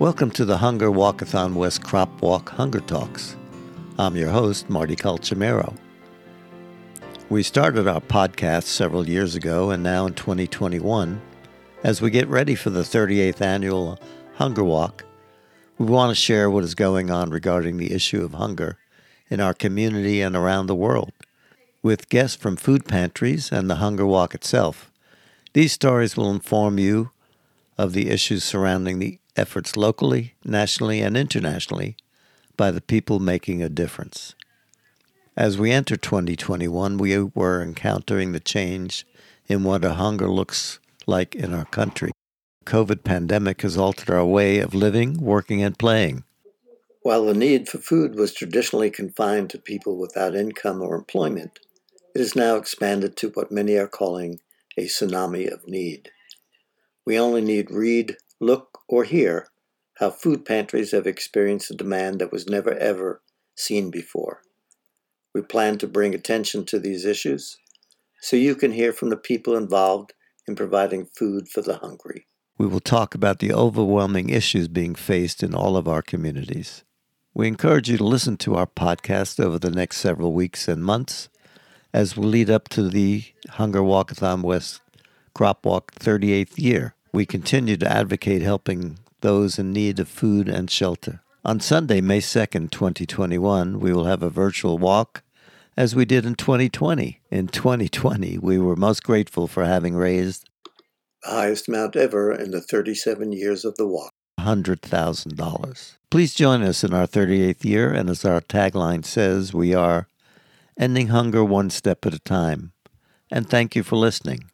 Welcome to the Hunger Walkathon West Crop Walk Hunger Talks. I'm your host, Marty Calcimero. We started our podcast several years ago, and now in 2021, as we get ready for the 38th annual Hunger Walk, we want to share what is going on regarding the issue of hunger in our community and around the world with guests from food pantries and the Hunger Walk itself. These stories will inform you of the issues surrounding the efforts locally, nationally, and internationally by the people making a difference. As we enter 2021, we were encountering the change in what a hunger looks like in our country. COVID pandemic has altered our way of living, working, and playing. While the need for food was traditionally confined to people without income or employment, it has now expanded to what many are calling a tsunami of need. We only need read, look, or hear how food pantries have experienced a demand that was never ever seen before. We plan to bring attention to these issues so you can hear from the people involved in providing food for the hungry. We will talk about the overwhelming issues being faced in all of our communities. We encourage you to listen to our podcast over the next several weeks and months as we lead up to the Hunger Walkathon West Crop Walk 38th year. We continue to advocate helping those in need of food and shelter. On Sunday, May 2nd, 2021, we will have a virtual walk as we did in 2020. In 2020, we were most grateful for having raised the highest amount ever in the 37 years of the walk $100,000. Please join us in our 38th year, and as our tagline says, we are ending hunger one step at a time. And thank you for listening.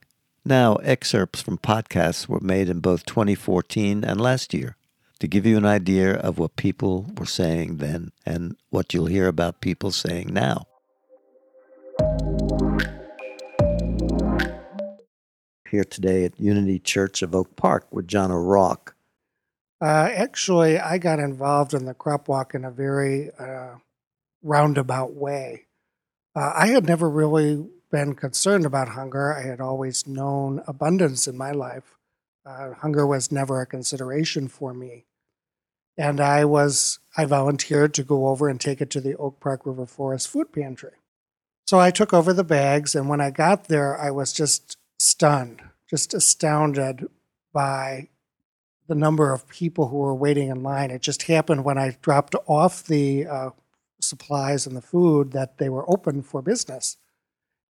Now, excerpts from podcasts were made in both 2014 and last year to give you an idea of what people were saying then and what you'll hear about people saying now. Here today at Unity Church of Oak Park with John O'Rourke. Uh, actually, I got involved in the crop walk in a very uh, roundabout way. Uh, I had never really been concerned about hunger. I had always known abundance in my life. Uh, hunger was never a consideration for me. And I was, I volunteered to go over and take it to the Oak Park River Forest Food Pantry. So I took over the bags, and when I got there, I was just stunned, just astounded by the number of people who were waiting in line. It just happened when I dropped off the uh, supplies and the food that they were open for business.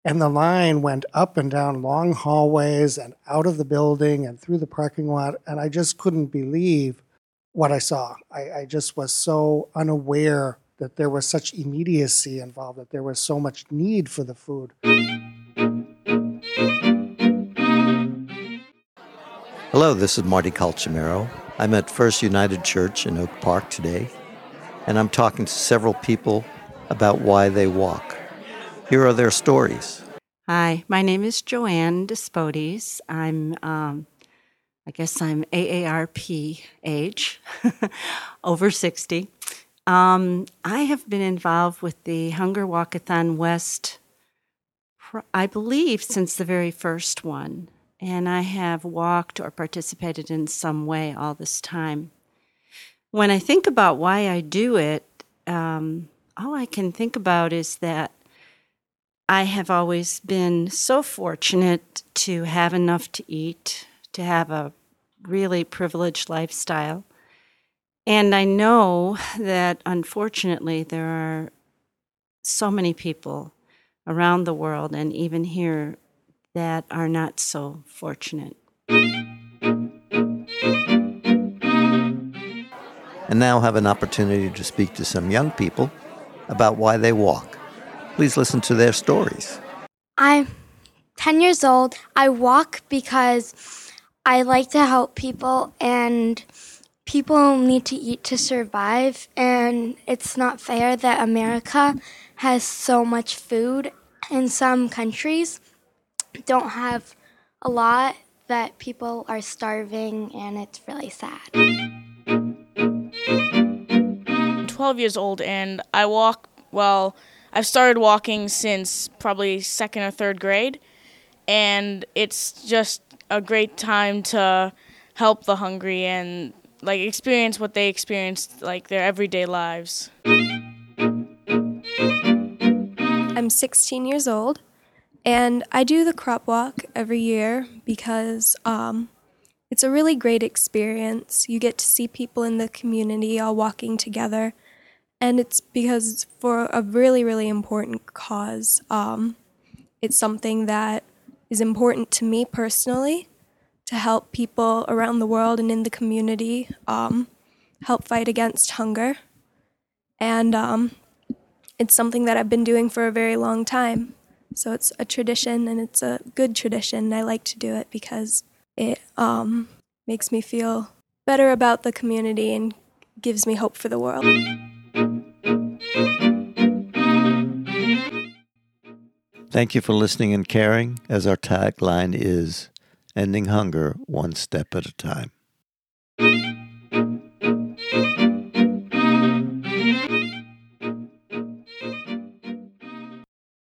And the line went up and down long hallways and out of the building and through the parking lot. And I just couldn't believe what I saw. I, I just was so unaware that there was such immediacy involved, that there was so much need for the food. Hello, this is Marty Calcimero. I'm at First United Church in Oak Park today and I'm talking to several people about why they walk. Here are their stories. Hi, my name is Joanne Despodes. I'm, um, I guess I'm AARP age, over 60. Um, I have been involved with the Hunger Walkathon West, I believe, since the very first one. And I have walked or participated in some way all this time when I think about why I do it, um, all I can think about is that I have always been so fortunate to have enough to eat, to have a really privileged lifestyle. And I know that unfortunately there are so many people around the world and even here that are not so fortunate and now have an opportunity to speak to some young people about why they walk. Please listen to their stories. I'm 10 years old. I walk because I like to help people, and people need to eat to survive. And it's not fair that America has so much food, and some countries don't have a lot, that people are starving, and it's really sad. 12 years old and I walk, well, I've started walking since probably second or third grade. And it's just a great time to help the hungry and like experience what they experienced like their everyday lives. I'm 16 years old, and I do the crop walk every year because um, it's a really great experience. You get to see people in the community all walking together, and it's because it's for a really, really important cause. Um, it's something that is important to me personally to help people around the world and in the community um, help fight against hunger. And um, it's something that I've been doing for a very long time. So it's a tradition and it's a good tradition. I like to do it because it um, makes me feel better about the community and gives me hope for the world. Thank you for listening and caring, as our tagline is ending hunger one step at a time.